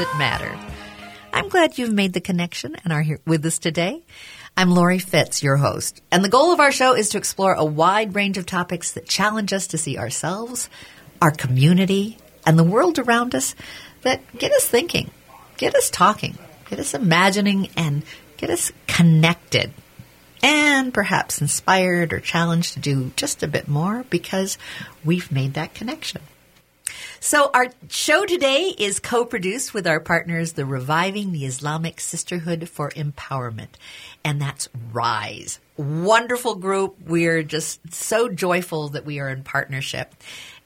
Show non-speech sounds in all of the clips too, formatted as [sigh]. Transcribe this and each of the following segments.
that matter. I'm glad you've made the connection and are here with us today. I'm Lori Fitz, your host, and the goal of our show is to explore a wide range of topics that challenge us to see ourselves, our community, and the world around us that get us thinking, get us talking, get us imagining, and get us connected. And perhaps inspired or challenged to do just a bit more because we've made that connection. So our show today is co-produced with our partners, the Reviving the Islamic Sisterhood for Empowerment. And that's RISE. Wonderful group. We're just so joyful that we are in partnership.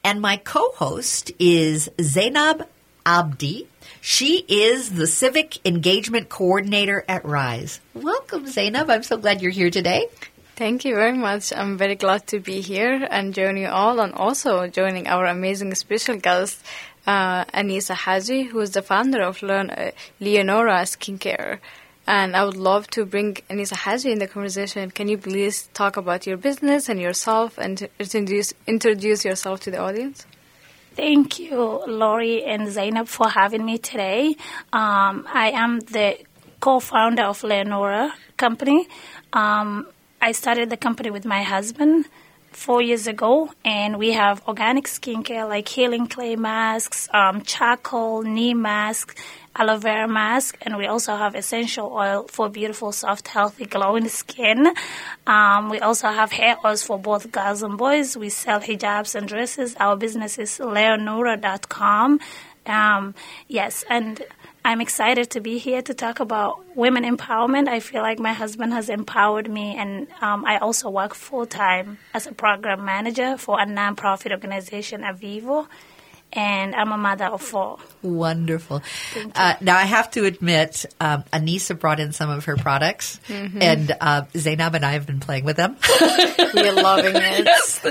And my co-host is Zainab Abdi. She is the Civic Engagement Coordinator at RISE. Welcome, Zainab. I'm so glad you're here today. Thank you very much. I'm very glad to be here and join you all, and also joining our amazing special guest, uh, Anisa Haji, who is the founder of uh, Leonora Skincare. And I would love to bring Anisa Haji in the conversation. Can you please talk about your business and yourself and introduce, introduce yourself to the audience? Thank you, Lori and Zainab, for having me today. Um, I am the co-founder of Leonora Company. Um, I started the company with my husband four years ago, and we have organic skincare like healing clay masks, um, charcoal, neem masks, aloe vera mask, and we also have essential oil for beautiful, soft, healthy, glowing skin. Um, we also have hair oils for both girls and boys. We sell hijabs and dresses. Our business is leonora.com. Um, yes, and I'm excited to be here to talk about women empowerment. I feel like my husband has empowered me, and um, I also work full time as a program manager for a nonprofit organization, Avivo, and I'm a mother of four. Wonderful. Uh, now, I have to admit, um, Anisa brought in some of her products, and uh, Zainab and I have been playing with them. [laughs] We're loving it. [laughs] yes,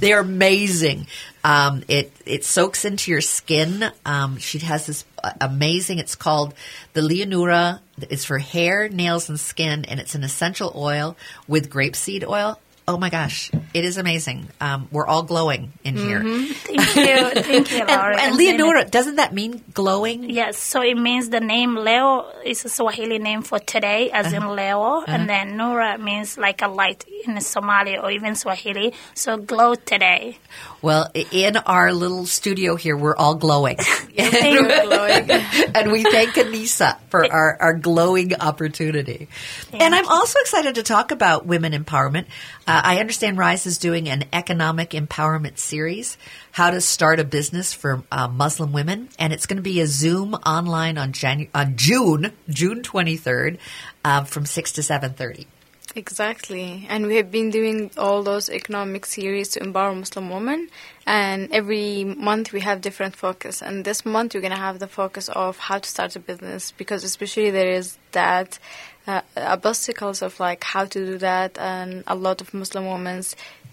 they are amazing. Um, it it soaks into your skin. Um, she has this amazing. It's called the Leonora. It's for hair, nails, and skin, and it's an essential oil with grapeseed oil. Oh my gosh, it is amazing. Um, we're all glowing in here. Mm-hmm. Thank you, thank you, [laughs] And, Laura. and Leonora, doesn't that mean glowing? Yes, so it means the name Leo is a Swahili name for today, as in uh-huh. Leo, and uh-huh. then Nora means like a light in Somali or even Swahili. So glow today. Well, in our little studio here, we're all glowing. [laughs] glowing. [laughs] and we thank Anisa for our, our glowing opportunity. and I'm also excited to talk about women empowerment. Uh, I understand Rise is doing an economic empowerment series, how to start a business for uh, Muslim women, and it's going to be a Zoom online on, Janu- on June June 23rd uh, from six to seven thirty. Exactly. And we have been doing all those economic series to empower Muslim women. And every month we have different focus. And this month we're going to have the focus of how to start a business because especially there is that uh, obstacles of like how to do that. And a lot of Muslim women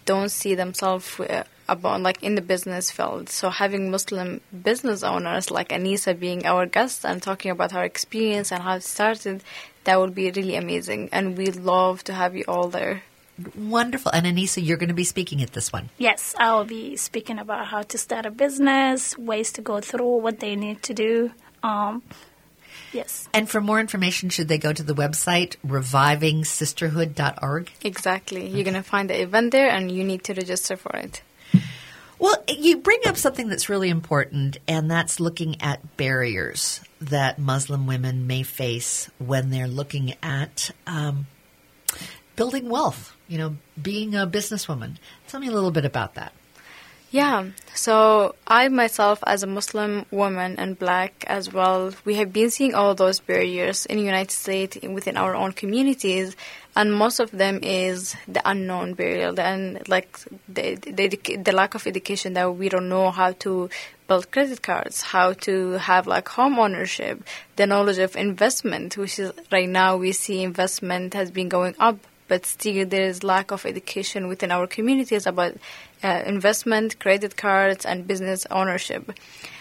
don't see themselves uh, about like in the business field. So having Muslim business owners like Anisa being our guest and talking about her experience and how it started, that would be really amazing. And we'd love to have you all there. Wonderful. And Anisa, you're going to be speaking at this one. Yes, I will be speaking about how to start a business, ways to go through, what they need to do. Um, yes. And for more information, should they go to the website revivingsisterhood.org? Exactly. You're going to find the event there and you need to register for it. Well, you bring up something that's really important, and that's looking at barriers that Muslim women may face when they're looking at um, building wealth, you know, being a businesswoman. Tell me a little bit about that. Yeah, so I myself, as a Muslim woman and black as well, we have been seeing all those barriers in the United States within our own communities, and most of them is the unknown barrier and like the, the the lack of education that we don't know how to build credit cards, how to have like home ownership, the knowledge of investment, which is right now we see investment has been going up but still there is lack of education within our communities about uh, investment, credit cards, and business ownership.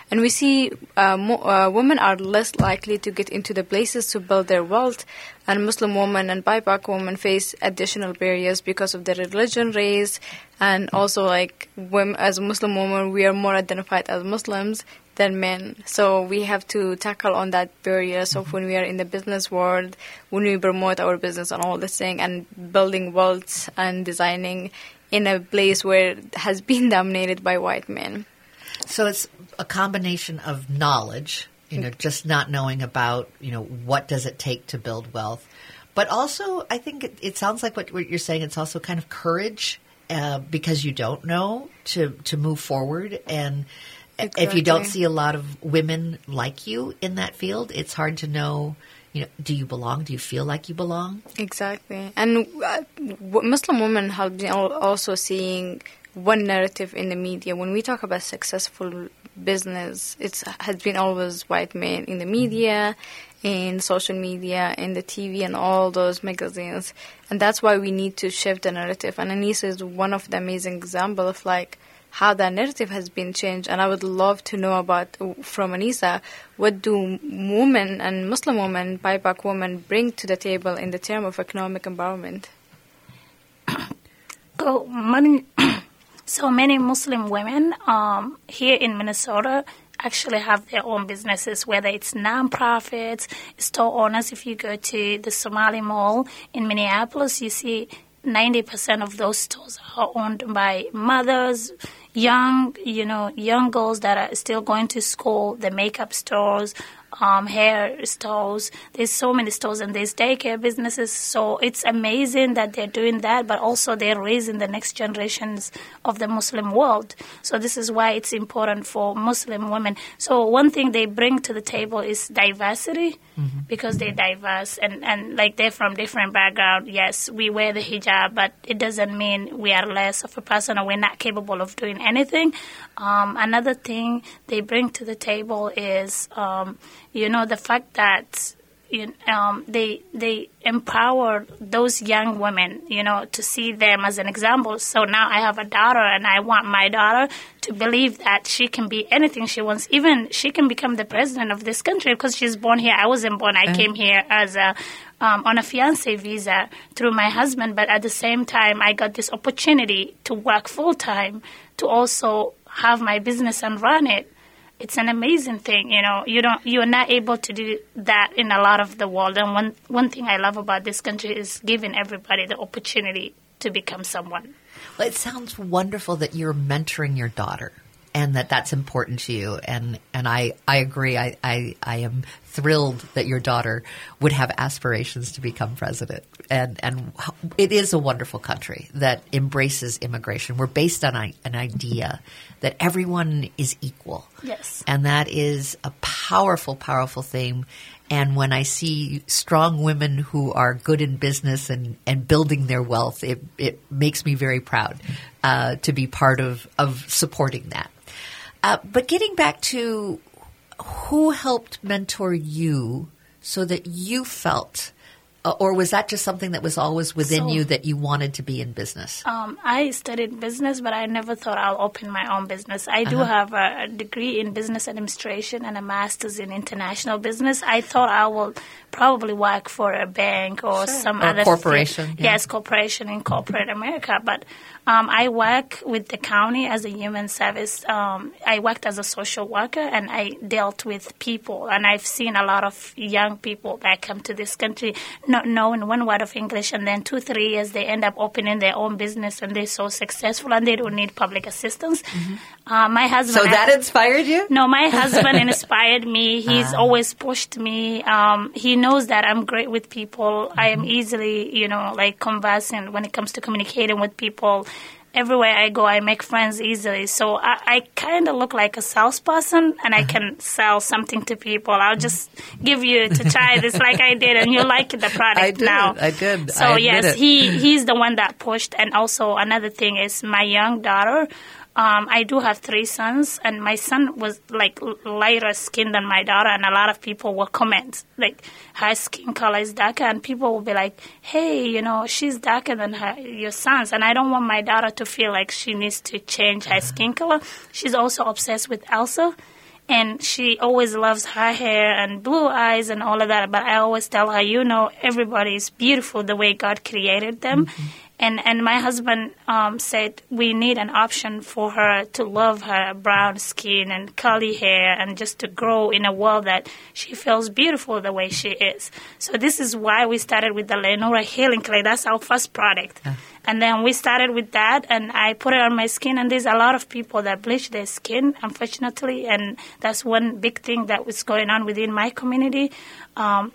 And we see uh, mo- uh, women are less likely to get into the places to build their wealth, and Muslim women and BIPOC women face additional barriers because of their religion, race, and also like women, as Muslim women, we are more identified as Muslims than men. So we have to tackle on that barrier. So when we are in the business world, when we promote our business and all this thing and building wealth and designing in a place where it has [laughs] been dominated by white men. So it's a combination of knowledge, you know, just not knowing about, you know, what does it take to build wealth. But also, I think it, it sounds like what, what you're saying, it's also kind of courage uh, because you don't know to, to move forward. And if you don't see a lot of women like you in that field, it's hard to know, you know, do you belong? Do you feel like you belong? Exactly. And uh, Muslim women have been also seeing one narrative in the media. When we talk about successful business, it has been always white men in the media, in social media, in the TV, and all those magazines. And that's why we need to shift the narrative. And Anisa is one of the amazing example of like how that narrative has been changed. And I would love to know about from Anisa what do women and Muslim women, BIPOC women, bring to the table in the term of economic empowerment. [coughs] So many, [coughs] so many Muslim women um, here in Minnesota actually have their own businesses, whether it's nonprofits, store owners. If you go to the Somali Mall in Minneapolis, you see 90% of those stores are owned by mothers, young, you know, young girls that are still going to school, the makeup stores, um, hair stores. There's so many stores and there's daycare businesses. So it's amazing that they're doing that, but also they're raising the next generations of the Muslim world. So this is why it's important for Muslim women. So one thing they bring to the table is diversity because they're diverse and, and like they're from different background. Yes, we wear the hijab, but it doesn't mean we are less of a person or we're not capable of doing anything. Um, another thing they bring to the table is, um, you know, the fact that you, um, they they empower those young women, you know, to see them as an example. So now I have a daughter, and I want my daughter to believe that she can be anything she wants. Even she can become the president of this country because she's born here. I wasn't born. I came here as a um, on a fiance visa through my husband, but at the same time, I got this opportunity to work full time to also have my business and run it it's an amazing thing you know you don't you're not able to do that in a lot of the world and one one thing i love about this country is giving everybody the opportunity to become someone Well, it sounds wonderful that you're mentoring your daughter and that that's important to you. And, and I, I agree. I, I, I am thrilled that your daughter would have aspirations to become president. And, and it is a wonderful country that embraces immigration. We're based on an idea that everyone is equal. Yes. And that is a powerful, powerful thing. And when I see strong women who are good in business and, and building their wealth, it, it makes me very proud uh, to be part of, of supporting that. Uh, but getting back to who helped mentor you so that you felt, uh, or was that just something that was always within So- you that you wanted to be in business? Um, I studied business, but I never thought I'll open my own business. I do have a degree in business administration and a master's in international business. I thought I will probably work for a bank or some Or other corporation, yeah. Yes, corporation in corporate America. But um, I work with the county as a human service. Um, I worked as a social worker and I dealt with people. And I've seen a lot of young people that come to this country not knowing one word of English, and then two, three years they end up opening their own business and they're so successful and they don't need public assistance. Uh, my husband. Mm-hmm. So that inspired you? No, my husband [laughs] inspired me. He's always pushed me. Um, he knows that I'm great with people. I am easily, you know, like conversing when it comes to communicating with people. Everywhere I go, I make friends easily. So I, I kind of look like a salesperson, and I can [laughs] sell something to people. I'll just give you to try this, like I did, and you like the [laughs] product I did. now. I did. So I yes, it. he he's the one that pushed. And also another thing is my young daughter. Um, I do have three sons, and my son was like lighter skin than my daughter, and a lot of people will comment like her skin color is darker, and people will be like, "Hey, you know, she's darker than her your sons," and I don't want my daughter to feel like she needs to change her skin color. She's also obsessed with Elsa and she always loves her hair and blue eyes and all of that. But I always tell her, you know, everybody is beautiful the way God created them. And and my husband um, said we need an option for her to love her brown skin and curly hair and just to grow in a world that she feels beautiful the way she is. So this is why we started with the Leonora Healing Clay. That's our first product. And then we started with that, and I put it on my skin. And there's a lot of people that bleach their skin, unfortunately, and that's one big thing that was going on within my community. Um,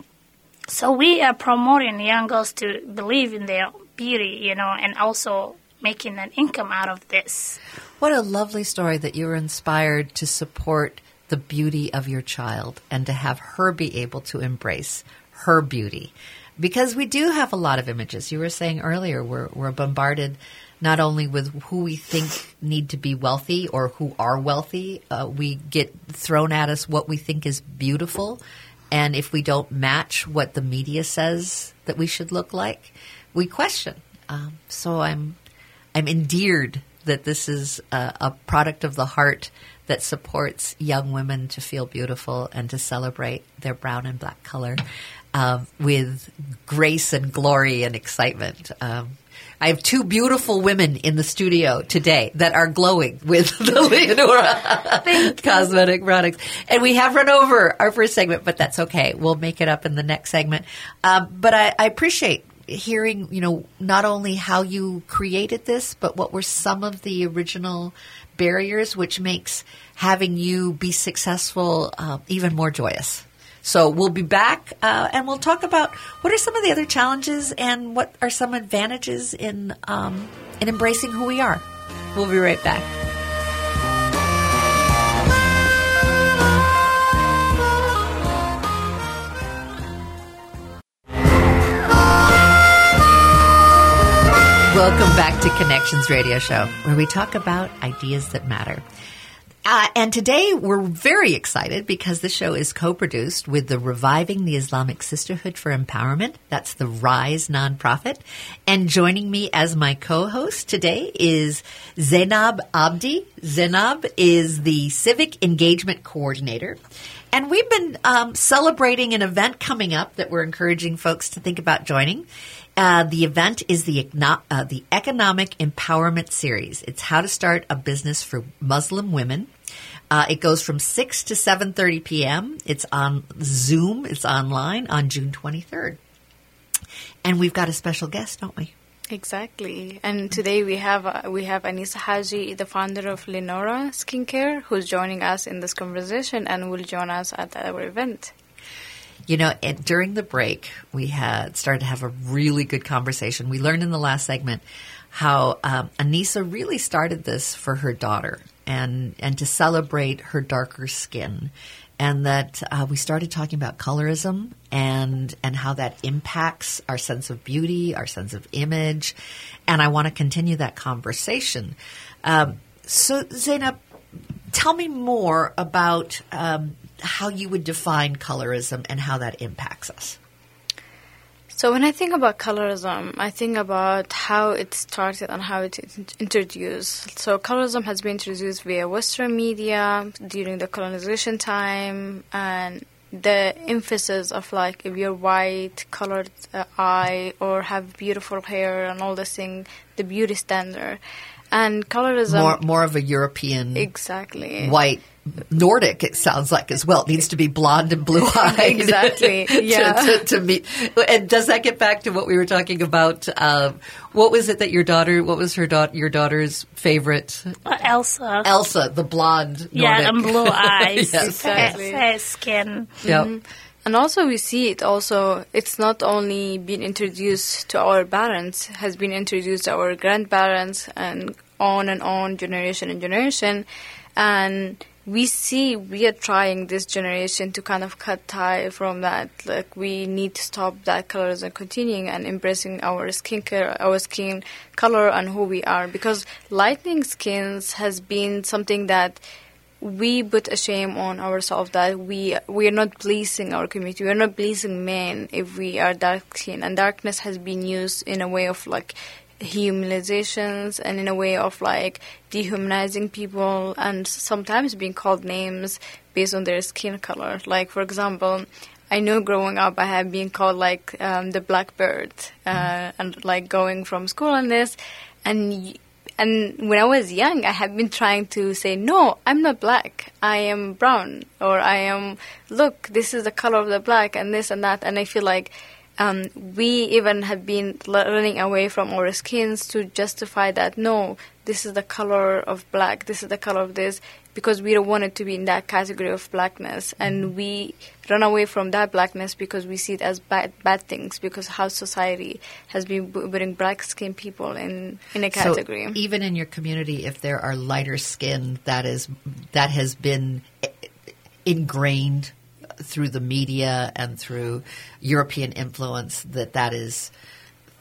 so we are promoting young girls to believe in their beauty, you know, and also making an income out of this. What a lovely story that you were inspired to support the beauty of your child and to have her be able to embrace her beauty. Because we do have a lot of images. You were saying earlier, we're, we're bombarded not only with who we think need to be wealthy or who are wealthy, uh, we get thrown at us what we think is beautiful. And if we don't match what the media says that we should look like, we question. Um, so I'm I'm endeared that this is a, a, product of the heart that supports young women to feel beautiful and to celebrate their brown and black color um, with grace and glory and excitement. Um, I have two beautiful women in the studio today that are glowing with [laughs] the Leonora cosmetic products. And we have run over our first segment, but that's okay. We'll make it up in the next segment. Um, but I, I appreciate hearing, you know, not only how you created this, but what were some of the original barriers, which makes having you be successful uh, even more joyous. So we'll be back uh, and we'll talk about what are some of the other challenges and what are some advantages in um, in embracing who we are. We'll be right back. Welcome back to Connections Radio Show, where we talk about ideas that matter. Uh, and today we're very excited because the show is co-produced with the Reviving the Islamic Sisterhood for Empowerment. That's the RISE nonprofit. And joining me as my co-host today is Zainab Abdi. Zainab is the Civic Engagement Coordinator. And we've been um, celebrating an event coming up that we're encouraging folks to think about joining. Uh, the event is the uh, the Economic Empowerment Series. It's how to start a business for Muslim women. Uh, it goes from six to seven thirty p.m. It's on Zoom. It's online on June twenty third, and we've got a special guest, don't we? Exactly. And today we have uh, we have Anisa Haji, the founder of Leonora Skincare, who's joining us in this conversation and will join us at our event. You know, during the break, we had started to have a really good conversation. We learned in the last segment how um, Anisa really started this for her daughter and and to celebrate her darker skin, and that uh, we started talking about colorism and and how that impacts our sense of beauty, our sense of image, and I want to continue that conversation. Um, so, Zainab, tell me more about um, how you would define colorism and how that impacts us. So when I think about colorism, I think about how it started and how it introduced. So colorism has been introduced via Western media during the colonization time, and the emphasis of like if you're white, colored uh, eye, or have beautiful hair and all this thing, the beauty standard, and colorism more more of a European exactly white Nordic, it sounds like as well. It needs to be blonde and blue [laughs] eyed. exactly. [laughs] Yeah. to, to, to, meet. And does that get back to what we were talking about? Um, what was it that your daughter? What was her daughter? Your daughter's favorite? Uh, Elsa. Elsa, the blonde. Nordic. Yeah, and blue [laughs] eyes. yes. Exactly. Fair skin. Yep. Mm-hmm. And also we see it also, it's not only been introduced to our parents, has been introduced to our grandparents and on and on, generation and generation. And we see we are trying this generation to kind of cut tie from that. Like we need to stop that colorism continuing and embracing our skin care, our skin color and who we are. Because lightening skins has been something that we put a shame on ourselves that we we are not pleasing our community. We are not pleasing men if we are dark skin, and darkness has been used in a way of like humanizations and in a way of like dehumanizing people and sometimes being called names based on their skin color. Like, for example, I know growing up I have been called like um, the blackbird uh, and like going from school and this and and when I was young I have been trying to say no I'm not black. I am brown or I am look this is the color of the black and this and that. And I feel like um, we even have been running away from our skins to justify that no this is the color of black. This is the color of this because we don't want it to be in that category of blackness. And mm-hmm. we run away from that blackness because we see it as bad bad things because how society has been putting black skinned people in in a category. So even in your community, if there are lighter skin, that is that has been ingrained through the media and through European influence that that is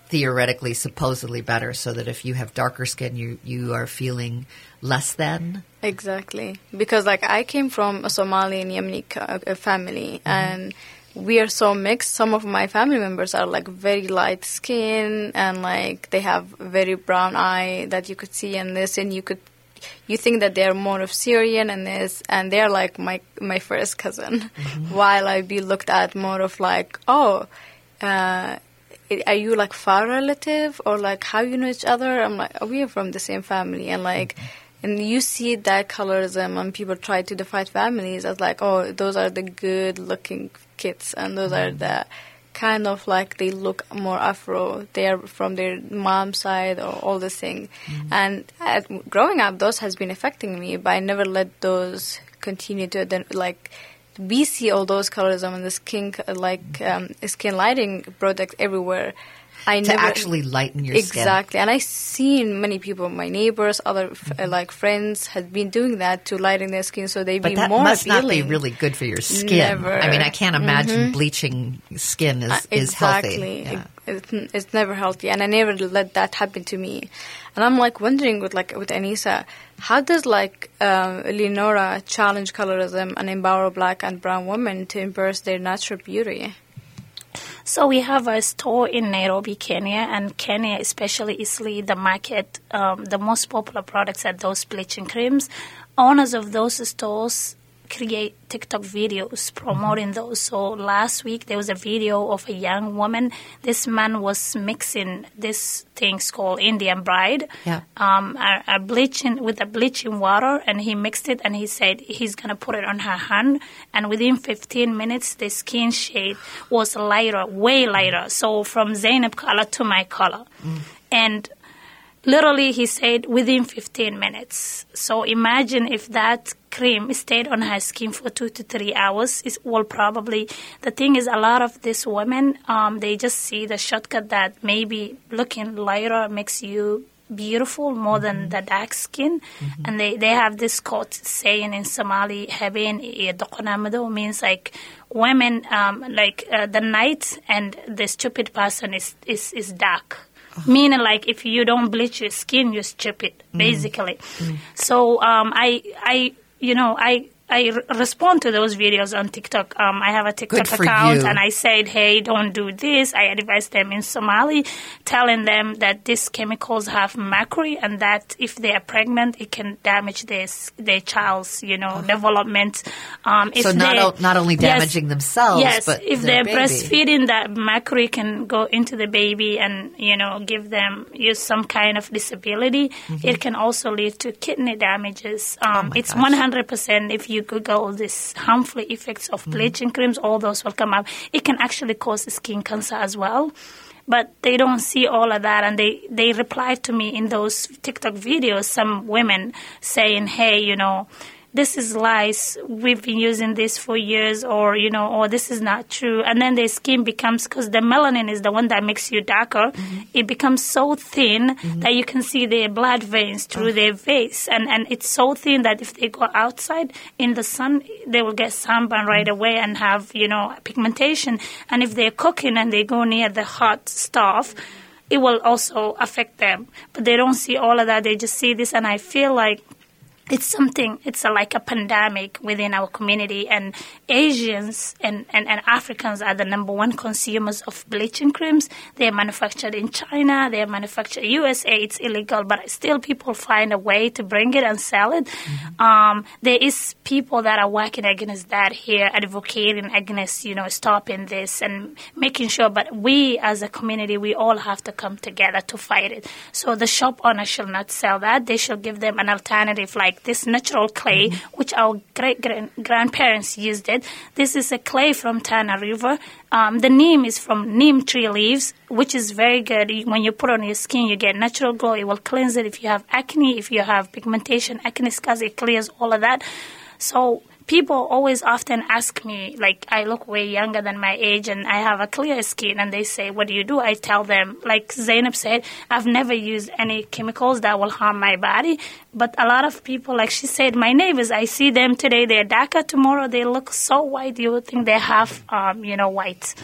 theoretically supposedly better so that if you have darker skin you you are feeling less than Exactly, because like I came from a Somali and Yemeni ca- uh, family, and we are so mixed. Some of my family members are like very light skin, and like they have very brown eye that you could see in this, and you could you think that they are more of Syrian and this, and they're like my my first cousin, [laughs] while I be looked at more of like oh. Uh, are you like far relative or like how you know each other? I'm like, oh, we are from the same family, and like, and you see that colorism, and people try to divide families as like, oh, those are the good-looking kids, and those are the kind of like they look more Afro. They are from their mom's side or all this thing, and at, growing up, those has been affecting me, but I never let those continue to then like we see all those colorism and the skin like um, skin lighting products everywhere. I to never actually lighten your skin. exactly, and I've seen many people, my neighbors, other uh, like friends, had been doing that to lighten their skin so they But be that more must not be really good for your skin. Never. I mean, I can't imagine bleaching skin is, Uh, is exactly. healthy. Yeah. It- it's, it's never healthy, and I never let that happen to me. And I'm like wondering with like with Anisa, how does like um, Leonora challenge colorism and empower black and brown women to embrace their natural beauty? So we have a store in Nairobi, Kenya, and Kenya, especially Eastleigh, the market, um, the most popular products are those bleaching creams. Owners of those stores create TikTok videos promoting mm-hmm. those. So last week there was a video of a young woman. This man was mixing this things called Indian Bride, Yeah. um, a, a bleaching with a bleaching water, and he mixed it, and he said he's gonna put it on her hand, and within 15 minutes the skin shade was lighter, way lighter. Mm. So from Zainab color to my color, mm. and literally he said within 15 minutes. So imagine if that cream stayed on her skin for two to three hours. It will probably the thing is a lot of these women um, they just see the shortcut that maybe looking lighter makes you beautiful more than the dark skin. And they, they have this quote saying in somali habeen means like women um, like uh, the night and the stupid person is, is, is dark Uh-huh. meaning like if you don't bleach your skin you're stupid mm. basically. Mm. So um, i i you know i I re- respond to those videos on TikTok. Um, I have a TikTok account, you. and I said, "Hey, don't do this." I advise them in Somali, telling them that these chemicals have mercury, and that if they are pregnant, it can damage their their child's, you know, development. Um, if So not o- not only Yes, damaging themselves, yes, but if they're baby. breastfeeding, that mercury can go into the baby and you know give them use some kind of disability. It can also lead to kidney damages. Um, Mm-hmm. Oh it's one hundred percent. If you Google this harmful effects Mm-hmm. of bleaching creams, all those will come up. It can actually cause skin cancer as well. But they don't see all of that, and they they reply to me in those TikTok videos. Some women saying, "Hey, you know." This is lies. We've been using this for years, or you know, or this is not true. And then their skin becomes because the melanin is the one that makes you darker. Mm-hmm. It becomes so thin mm-hmm. that you can see their blood veins through ah. their face, and and it's so thin that if they go outside in the sun, they will get sunburn right mm-hmm. away and have you know pigmentation. And if they're cooking and they go near the hot stuff. It will also affect them, but they don't see all of that. They just see this, and I feel like it's something it's a, like a pandemic within our community and asians and, and, and africans are the number one consumers of bleaching creams. They're manufactured in china they're manufactured usa it's illegal but still people find a way to bring it and sell it. Mm-hmm. um, there is people that are working against that here advocating against you know stopping this and making sure but we as a community we all have to come together to fight it. So the shop owner shall not sell that. They shall give them an alternative like like this natural clay, mm-hmm. which our great grandparents used it. This is a clay from Tana River. Um, the neem is from neem tree leaves, which is very good. When you put on your skin, you get natural glow. It will cleanse it if you have acne, if you have pigmentation, acne scars, it clears all of that. So people always often ask me, like, I look way younger than my age and I have a clear skin, and they say, What do you do? I tell them, like Zainab said, I've never used any chemicals that will harm my body. But a lot of people, like she said, my neighbors, I see them today, they're darker. Tomorrow they look so white, you would think they have, um, you know, white.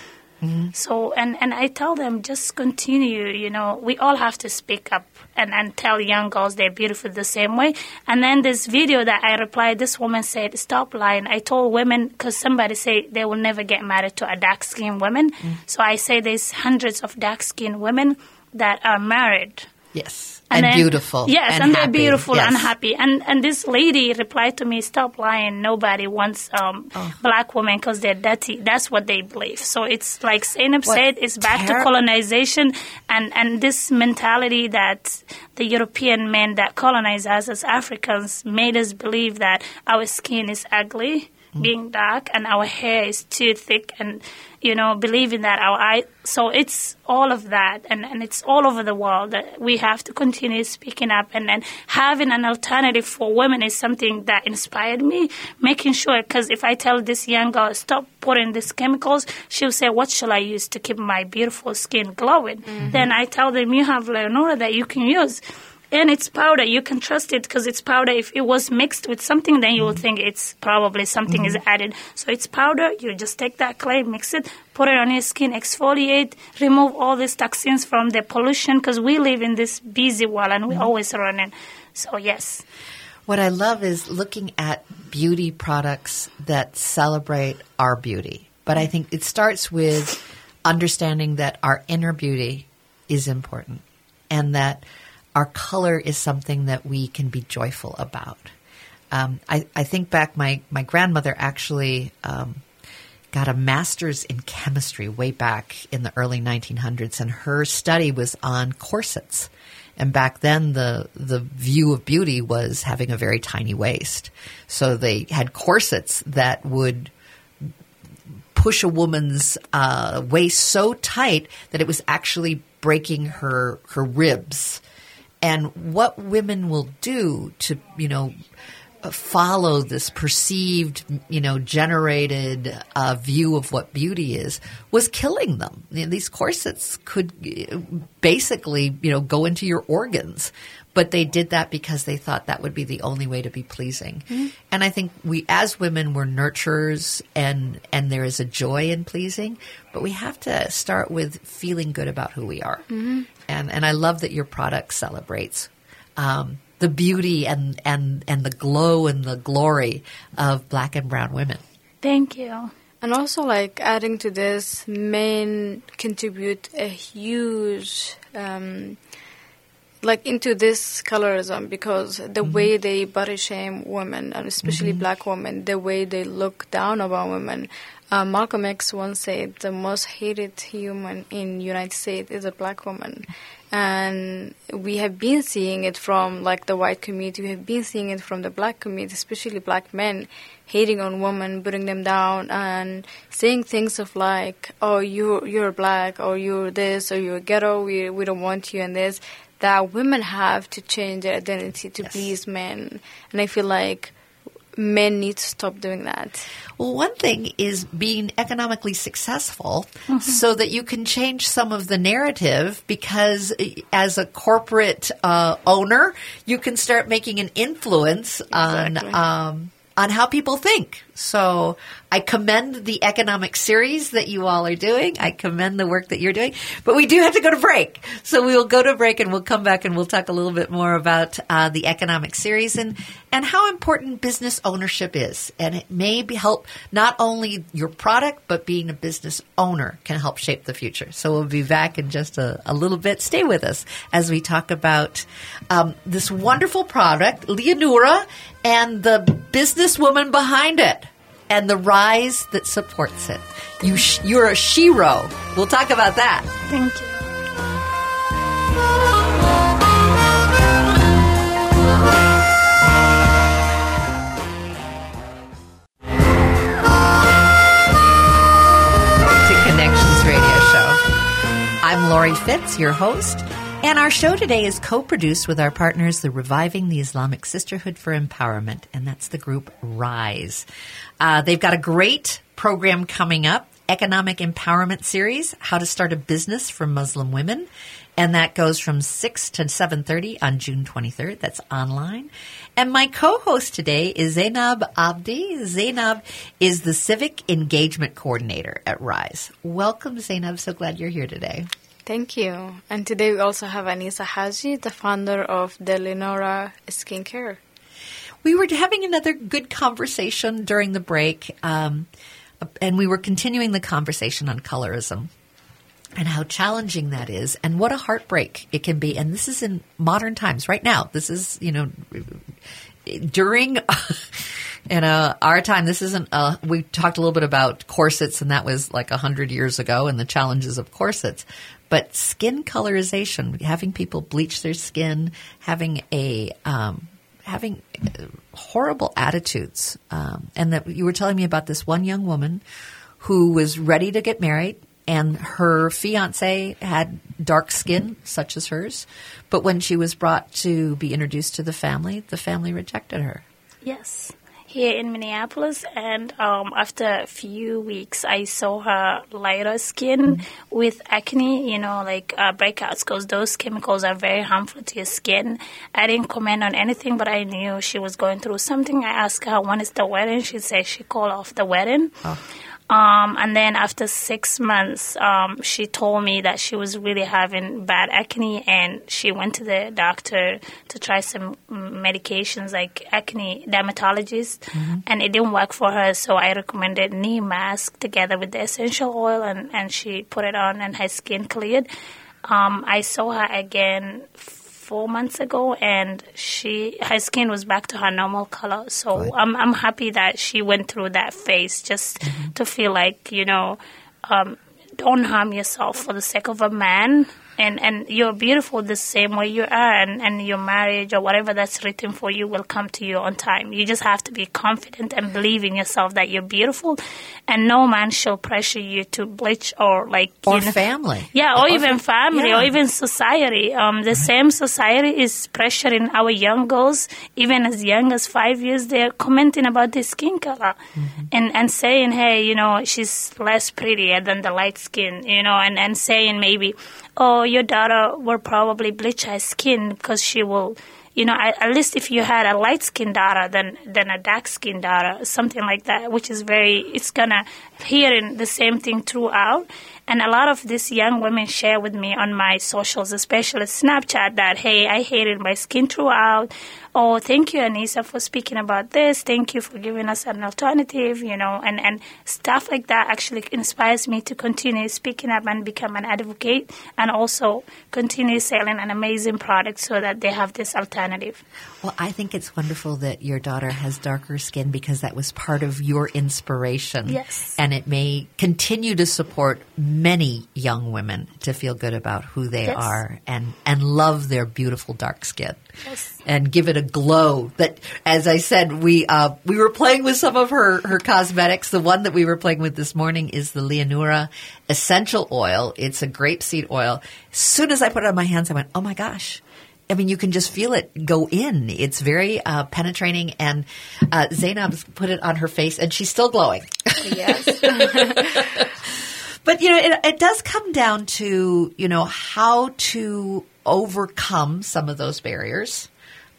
Mm-hmm. So, and, and I tell them, just continue, you know, we all have to speak up and, and tell young girls they're beautiful the same way. And then this video that I replied, this woman said, stop lying. I told women, because somebody said they will never get married to a dark skinned woman. Mm-hmm. So I say there's hundreds of dark skinned women that are married. Yes and, and then, beautiful. Yes, and, and they're beautiful yes. and happy. And and this lady replied to me, "Stop lying. Nobody wants um, oh. black women because they're dirty. That's what they believe." So it's like Zainab said, it's back to colonization and and this mentality that the European men that colonized us as Africans made us believe that our skin is ugly being dark and our hair is too thick and you know believing that our eye so it's all of that and, and it's all over the world that we have to continue speaking up and then having an alternative for women is something that inspired me making sure because if i tell this young girl stop putting these chemicals she'll say what shall i use to keep my beautiful skin glowing? Mm-hmm. then i tell them you have leonora that you can use and it's powder. You can trust it because it's powder. If it was mixed with something, then you would mm-hmm. think it's probably something mm-hmm. is added. So it's powder. You just take that clay, mix it, put it on your skin, exfoliate, remove all these toxins from the pollution because we live in this busy world and we're mm-hmm. always running. So yes. What I love is looking at beauty products that celebrate our beauty. But I think it starts with understanding that our inner beauty is important and that our color is something that we can be joyful about. Um, I, I, think back, my, my grandmother actually um, got a master's in chemistry way back in the early 1900s, and her study was on corsets. And back then, the the view of beauty was having a very tiny waist. So they had corsets that would push a woman's uh, waist so tight that it was actually breaking her her ribs and what women will do to, you know, follow this perceived, you know, generated uh, view of what beauty is was killing them. You know, these corsets could uh, basically, you know, go into your organs. But they did that because they thought that would be the only way to be pleasing. Mm-hmm. And I think we, as women, we're nurturers and, and there is a joy in pleasing, but we have to start with feeling good about who we are. Mm-hmm and and I love that your product celebrates um, the beauty and and and the glow and the glory of black and brown women. Thank you. And also, like adding to this, men contribute a huge, um, like into this colorism because the mm-hmm. way they body shame women, and especially mm-hmm. black women, the way they look down upon women. Uh, Malcolm X once said the most hated human in United States is a black woman. And we have been seeing it from like the white community, we have been seeing it from the black community, especially black men hating on women, putting them down and saying things of like, Oh, you you're black or you're this or you're ghetto, we we don't want you and this that women have to change their identity to yes. please men. And I feel like men need to stop doing that. Well, one thing is being economically successful mm-hmm. so that you can change some of the narrative because as a corporate uh, owner, you can start making an influence exactly. on. Um, on how people think. So I commend the economic series that you all are doing. I commend the work that you're doing. But we do have to go to break. So we will go to break and we'll come back and we'll talk a little bit more about uh, the economic series and, and how important business ownership is. And it may be help not only your product, but being a business owner can help shape the future. So we'll be back in just a, a little bit. Stay with us as we talk about um, this wonderful product, Leonora, and the businesswoman behind it and the rise that supports it. You sh- you're a shero. We'll talk about that. Thank you. to Connections Radio Show. I'm Lori Fitz, your host, and our show today is co-produced with our partners, the Reviving the Islamic Sisterhood for Empowerment, and that's the group Rise. Uh, they've got a great program coming up, Economic Empowerment Series, How to Start a Business for Muslim Women. And that goes from 6 to 7.30 on June 23rd. That's online. And my co-host today is Zainab Abdi. Zainab is the Civic Engagement Coordinator at RISE. Welcome, Zainab. So glad you're here today. Thank you. And today we also have Anisa Haji, the founder of the Leonora Skincare. We were having another good conversation during the break, um, and we were continuing the conversation on colorism and how challenging that is, and what a heartbreak it can be. And this is in modern times, right now. This is, you know, during. [laughs] In uh, our time, this isn't. Uh, we talked a little bit about corsets, and that was like a hundred years ago, and the challenges of corsets. But skin colorization, having people bleach their skin, having a um, having uh, horrible attitudes. Um, and that you were telling me about this one young woman who was ready to get married and her fiance had dark skin such as hers but when she was brought to be introduced to the family the family rejected her Yes, here in Minneapolis, and um, after a few weeks, I saw her lighter skin with acne. You know, like uh, breakouts, because those chemicals are very harmful to your skin. I didn't comment on anything, but I knew she was going through something. I asked her when is the wedding. She said she called off the wedding. Um, and then after six months, um, she told me that she was really having bad acne, and she went to the doctor to try some medications like acne dermatologist, and it didn't work for her. So I recommended neem mask together with the essential oil, and, and she put it on, and her skin cleared. Um, I saw her again four months ago, and she her skin was back to her normal color. So Right. I'm I'm happy that she went through that phase just to feel like you know, um, don't harm yourself for the sake of a man. And, and you're beautiful the same way you are, and, and your marriage or whatever that's written for you will come to you on time. You just have to be confident and believe in yourself that you're beautiful, and no man shall pressure you to bleach or like or you know, family yeah, or even family, yeah. or even society. Um, the same society is pressuring our young girls, even as young as five years. They're commenting about the skin color and and saying, "Hey, you know, she's less prettier than the light skin," you know, and and saying maybe, "Oh, your daughter will probably bleach her skin because she will." You know, at least if you had a light skinned daughter than than a dark skinned daughter, something like that, which is very, it's gonna hearing the same thing throughout. And a lot of these young women share with me on my socials, especially Snapchat, that, hey, I hated my skin throughout. Oh, thank you, Anisa, for speaking about this. Thank you for giving us an alternative, you know, and, and stuff like that actually inspires me to continue speaking up and become an advocate and also continue selling an amazing product so that they have this alternative. Well, I think it's wonderful that your daughter has darker skin because that was part of your inspiration. Yes. And it may continue to support many young women to feel good about who they Yes. are and, and love their beautiful dark skin. Yes. And give it a glow that, as I said, we, uh, we were playing with some of her, her cosmetics. The one that we were playing with this morning is the Leonora essential oil. It's a grapeseed oil. As soon as I put it on my hands, I went, oh my gosh. I mean, you can just feel it go in. It's very uh, penetrating, and uh, Zainab's put it on her face, and she's still glowing. Yes. [laughs] But you know, it, it does come down to you know how to overcome some of those barriers.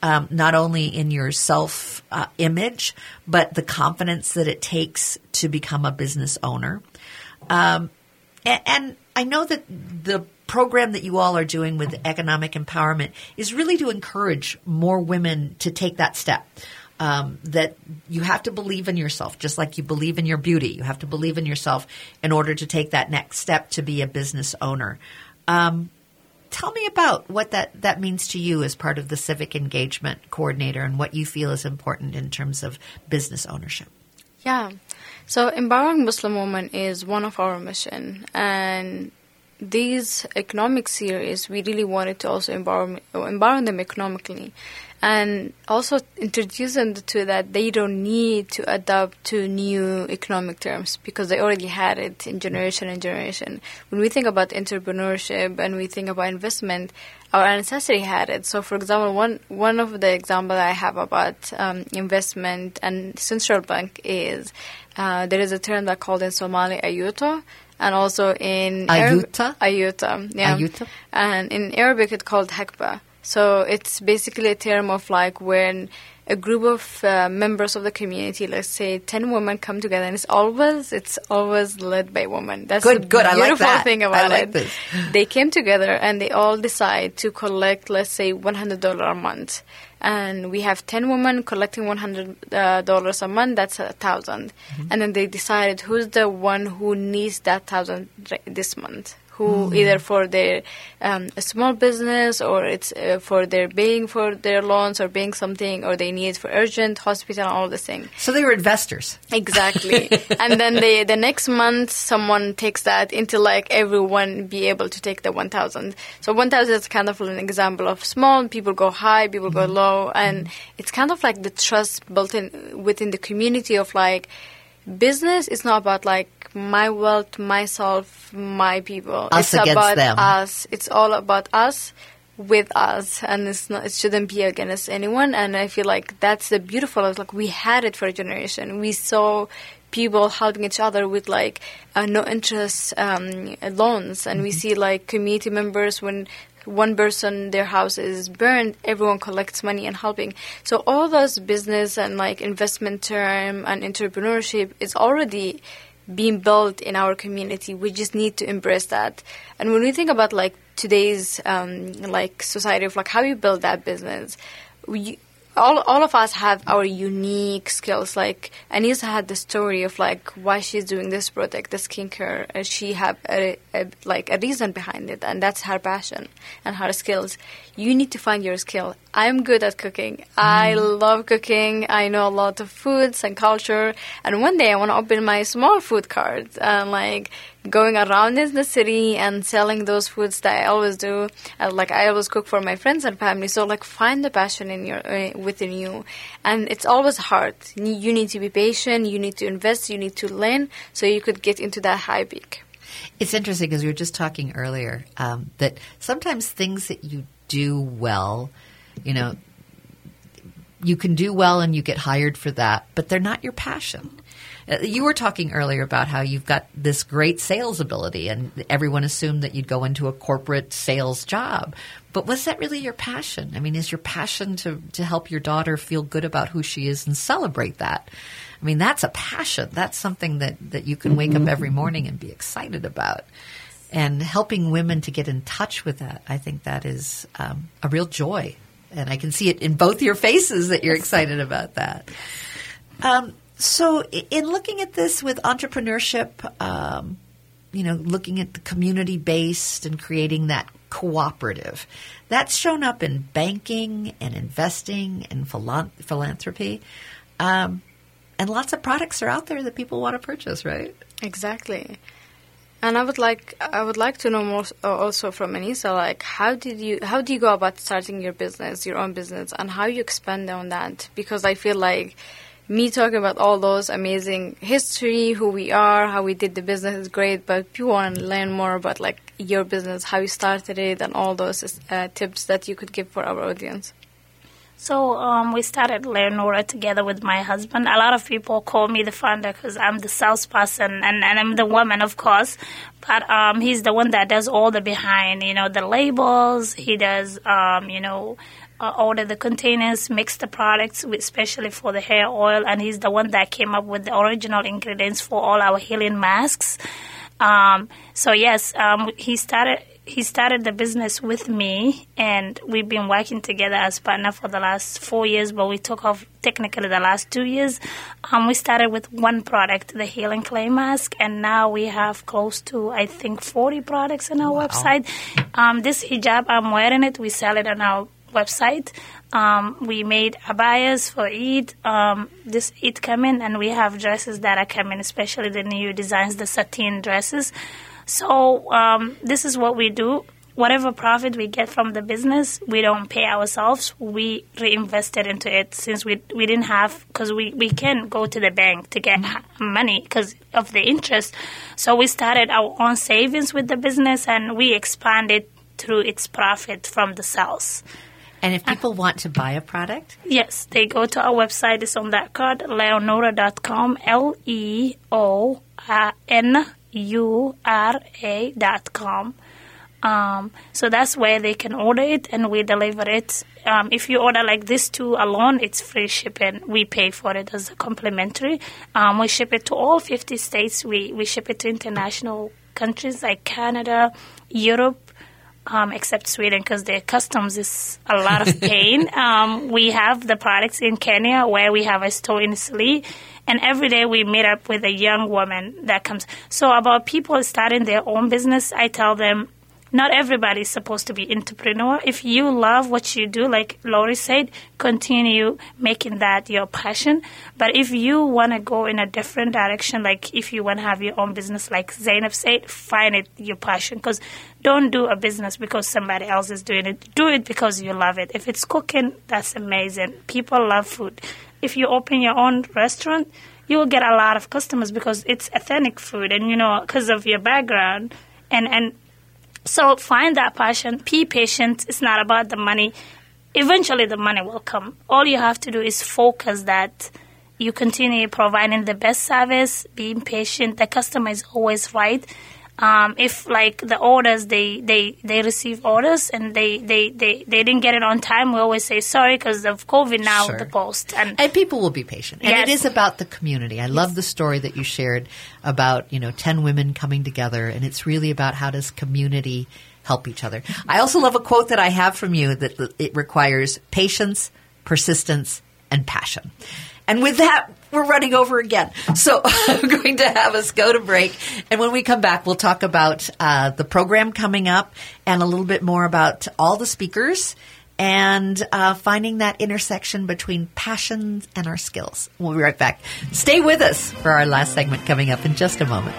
Um, not only in your self uh, image, but the confidence that it takes to become a business owner. Um, and, and I know that the program that you all are doing with economic empowerment is really to encourage more women to take that step. Um, that you have to believe in yourself, just like you believe in your beauty. You have to believe in yourself in order to take that next step to be a business owner. Um, tell me about what that, that means to you as part of the civic engagement coordinator and what you feel is important in terms of business ownership. Yeah. So empowering Muslim women is one of our mission and these economic series we really wanted to also empower empower them economically and also introduce them to that they don't need to adapt to new economic terms because they already had it in generation and generation. When we think about entrepreneurship and we think about investment, our ancestry had it. So, for example, one one of the examples I have about um, investment and central bank is uh, there is a term that called in Somali ayuto. And also in ayuta, Arab- ayuta, yeah, ayuta, and in Arabic it's called hakba. So it's basically a term of like when a group of uh, members of the community, let's say ten women, come together, and it's always it's always led by women. That's good. the good. beautiful I like that. thing about I like it. This. [laughs] They came together and they all decide to collect, let's say, one hundred dollar a month, and we have ten women collecting one hundred uh, dollars a month. That's a 1000 Mm-hmm. and then they decided who's the one who needs that thousand this month who either for their um, small business or it's uh, for their paying for their loans or paying something or they need for urgent hospital all the thing So they were investors. exactly. [laughs] And then they the next month someone takes that into like everyone be able to take the 1000 so 1000 is kind of an example of small people go high people go low and it's kind of like the trust built in within the community of like business is not about like my wealth, myself, my people. Us it's against about them. us. It's all about us with us, and it's not. It shouldn't be against anyone. And I feel like that's the beautiful. It's like we had it for a generation. We saw people helping each other with like uh, no interest um, loans, and we see like community members when one person their house is burned everyone collects money and helping so all those business and like investment term and entrepreneurship is already being built in our community we just need to embrace that. And when we think about like today's um, like society of like how you build that business we all, all of us have our unique skills. Like Anisa had the story of like why she's doing this product, the skincare. Uh, she have a, a, like a reason behind it, and that's her passion and her skills. You need to find your skill. I'm good at cooking. I love cooking. I know a lot of foods and culture. And one day I want to open my small food cart and like going around in the city and selling those foods that I always do. Uh, like I always cook for my friends and family. So like find the passion in your uh, within you, and it's always hard. You need to be patient. You need to invest. You need to learn so you could get into that high peak. It's interesting because we were just talking earlier um, that sometimes things that you do well, you know, you can do well and you get hired for that, but they're not your passion. Uh, You were talking earlier about how you've got this great sales ability, and everyone assumed that you'd go into a corporate sales job. But was that really your passion? I mean, is your passion to, to help your daughter feel good about who she is and celebrate that? I mean, that's a passion. That's something that, that you can wake up every morning and be excited about. And helping women to get in touch with that, I think that is um, a real joy. And I can see it in both your faces that you're excited about that. Um, so, in looking at this with entrepreneurship, um, you know, looking at the community based and creating that cooperative, that's shown up in banking and investing and philan- philanthropy. Um, and lots of products are out there that people want to purchase, right? Exactly. And I would like I would like to know more uh, also from Anisa, like how did you how do you go about starting your business, your own business, and how you expand on that? Because I feel like me talking about all those amazing history, who we are, how we did the business is great, but if you want to learn more about like your business, how you started it, and all those uh, tips that you could give for our audience. So um, we started Leonora together with my husband. A lot of people call me the founder because I'm the salesperson and, and I'm the woman, of course. But um, he's the one that does all the behind, you know, the labels. He does, um, you know, uh, order the containers, mix the products, especially for the hair oil. And he's the one that came up with the original ingredients for all our healing masks. Um, so yes, um, he started he started the business with me, and we've been working together as partner for the last four years. But we took off technically the last two years. Um, we started with one product, the Healing Clay Mask, and now we have close to I think forty products on our Wow. website. Um, this hijab, I'm wearing it. We sell it on our website. Um, we made abayas for Eid. Um, this Eid coming, and we have dresses that are coming, especially the new designs, the sateen dresses. So um, this is what we do. Whatever profit we get from the business, we don't pay ourselves. We reinvest it into it since we we didn't have because we we can go to the bank to get money because of the interest. So we started our own savings with the business and we expanded through its profit from the sales. And if people want to buy a product, Yes, they go to our website. It's on that card, leonora.com, L E O N U R A dot com. Um, so that's where they can order it and we deliver it. Um, if you order like this two alone, it's free shipping. We pay for it as a complimentary. Um, we ship it to all 50 states. We, we ship it to international countries like Canada, Europe, um, except Sweden because their customs is a lot of [laughs] pain. um, we have the products in Kenya where we have a store in Italy, and every day we meet up with a young woman that comes. So about people starting their own business, I tell them. Not everybody is supposed to be entrepreneur. If you love what you do, like Lori said, continue making that your passion. But if you want to go in a different direction, like if you want to have your own business, like Zainab said, find it your passion. Because don't do a business because somebody else is doing it. Do it because you love it. If it's cooking, that's amazing. People love food. If you open your own restaurant, you will get a lot of customers because it's authentic food, and you know because of your background, and and so find that passion. Be patient. It's not about the money. Eventually, the money will come. All you have to do is focus that you continue providing the best service, being patient. The customer is always right. Um, if like the orders they, they, they receive orders and they, they, they, they didn't get it on time, we always say sorry because of COVID now Sure. the post and and people will be patient. And it is about the community. I love the story that you shared about, you know, 10 women coming together and it's really about how does community help each other. I also love a quote that I have from you that it requires patience, persistence, and passion. And with that, we're running over again. So [laughs] I'm going to have us go to break. And when we come back, we'll talk about uh, the program coming up and a little bit more about all the speakers and uh, finding that intersection between passions and our skills. We'll be right back. Stay with us for our last segment coming up in just a moment.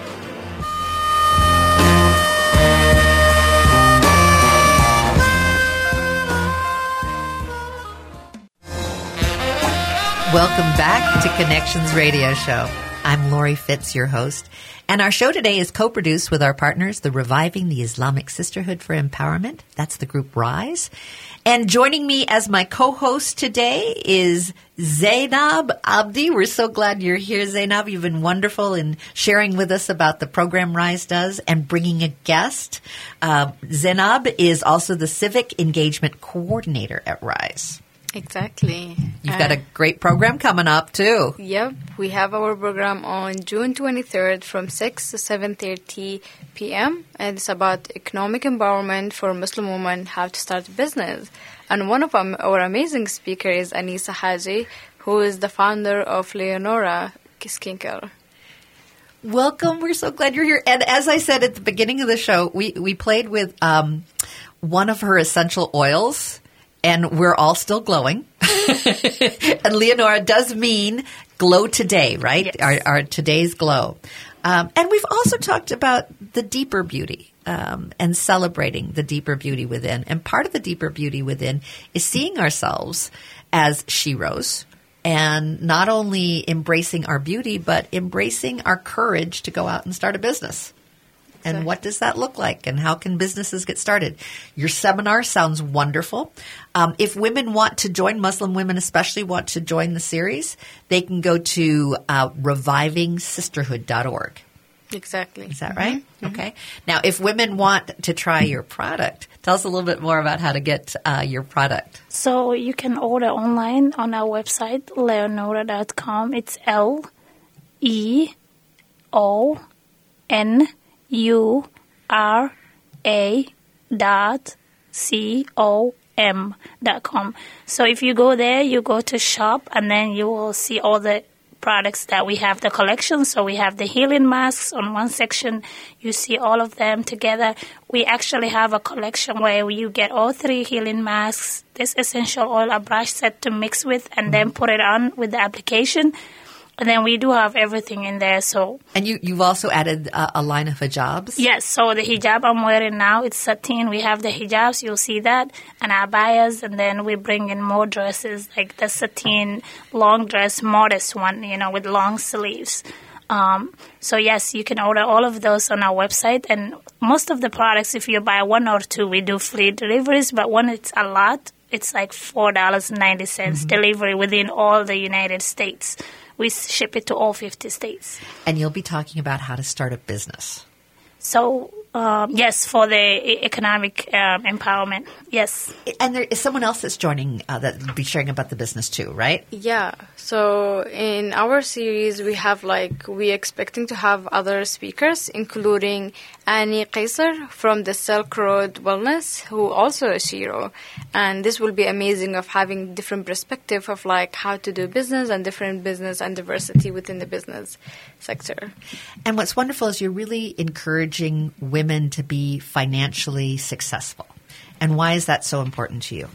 Welcome back to Connections Radio Show. I'm Lori Fitz, your host. And our show today is co-produced with our partners, the Reviving the Islamic Sisterhood for Empowerment. That's the group RISE. And joining me as my co-host today is Zainab Abdi. We're so glad you're here, Zainab. You've been wonderful in sharing with us about the program RISE does and bringing a guest. Uh, Zainab is also the Civic Engagement Coordinator at RISE. Exactly. You've got a great program coming up too. Yep, we have our program on June 23rd from 6 to 7:30 p.m. and it's about economic empowerment for Muslim women how to start a business. And one of our, our amazing speakers is Anisa Haji, who is the founder of Leonora Skincare. Welcome. We're so glad you're here. And as I said at the beginning of the show, we, we played with um, one of her essential oils, and we're all still glowing. [laughs] and Leonora does mean glow today, right? Yes. Our, our today's glow. Um, and we've also talked about the deeper beauty um, and celebrating the deeper beauty within. And part of the deeper beauty within is seeing ourselves as sheroes and not only embracing our beauty, but embracing our courage to go out and start a business. And what does that look like? And how can businesses get started? Your seminar sounds wonderful. Um, if women want to join, Muslim women especially want to join the series, they can go to uh, revivingsisterhood.org. Exactly. Is that right? Okay. Now, if women want to try your product, tell us a little bit more about how to get uh, your product. So you can order online on our website, leonora.com. It's L E O N U R A dot C O M dot com. So if you go there, you go to shop and then you will see all the products that we have the collection. So we have the healing masks on one section. You see all of them together. We actually have a collection where you get all three healing masks, this essential oil, a brush set to mix with, and then put it on with the application. And then we do have everything in there. So And you, you've also added uh, a line of hijabs. Yes, so the hijab I'm wearing now, it's sateen. We have the hijabs, you'll see that, and abayas, and then we bring in more dresses, like the sateen long dress, modest one, you know, with long sleeves. Um, so yes, you can order all of those on our website, and most of the products, if you buy one or two, we do free deliveries. But when it's a lot, it's like four dollars and ninety cents delivery within all the United States. We ship it to all fifty states. And you'll be talking about how to start a business. So um, yes, for the economic um, empowerment. Yes. And there is someone else that's joining uh, that will be sharing about the business too, right? Yeah. So in our series, we have like we expecting to have other speakers, including Annie Kaiser from the Silk Road Wellness, who also a shero, and this will be amazing of having different perspective of like how to do business and different business and diversity within the business sector. And what's wonderful is you're really encouraging women to be financially successful. And why is that so important to you?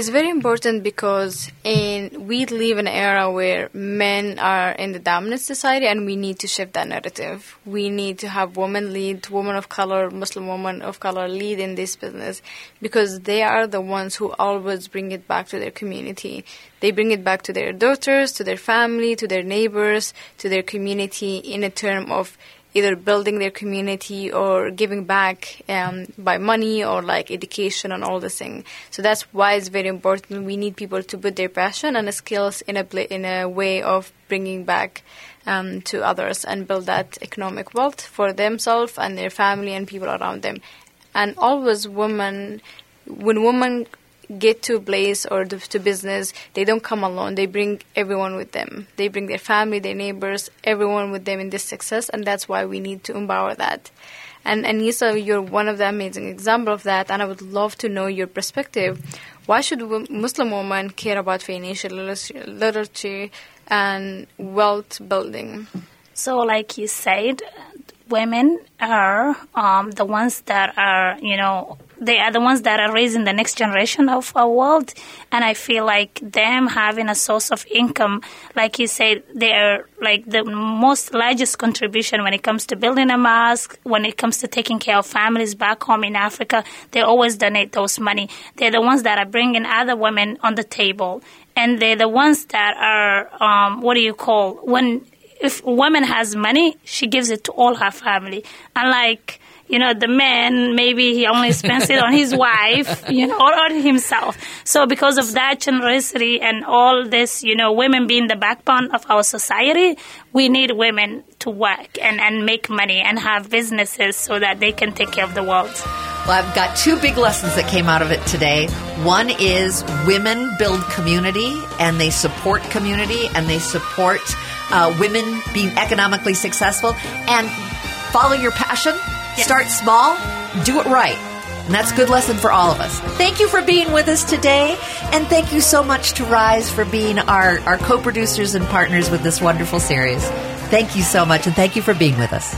It's very important because in we live in an era where men are in the dominant society and we need to shift that narrative. We need to have women lead, women of color, Muslim women of color lead in this business because they are the ones who always bring it back to their community. They bring it back to their daughters, to their family, to their neighbors, to their community in a term of either building their community or giving back um, by money or like education and all this thing. So that's why it's very important. We need people to put their passion and skills in a in a way of bringing back um, to others and build that economic wealth for themselves and their family and people around them. And always, women when women get to a place or to, business, they don't come alone. They bring everyone with them. They bring their family, their neighbors, everyone with them in this success, and that's why we need to empower that. And Anisa, you're one of the amazing example of that, and I would love to know your perspective. Why should Muslim women care about financial literacy and wealth building? So, like you said, women are um, the ones that are, you know, they are the ones that are raising the next generation of our world. And I feel like them having a source of income, like you said, they are like the most largest contribution when it comes to building a mosque, when it comes to taking care of families back home in Africa. They always donate those money. They're the ones that are bringing other women on the table. And they're the ones that are, um, what do you call, when if a woman has money, she gives it to all her family. Unlike, you know, the man, maybe he only spends it on his wife, you know, or on himself. So because of that generosity and all this, you know, women being the backbone of our society, we need women to work and, and make money and have businesses so that they can take care of the world. Well, I've got two big lessons that came out of it today. One is women build community and they support community and they support uh, women being economically successful. And follow your passion, start small, do it right. And that's a good lesson for all of us. Thank you for being with us today. And thank you so much to Rise for being our, our co producers and partners with this wonderful series. Thank you so much. And thank you for being with us.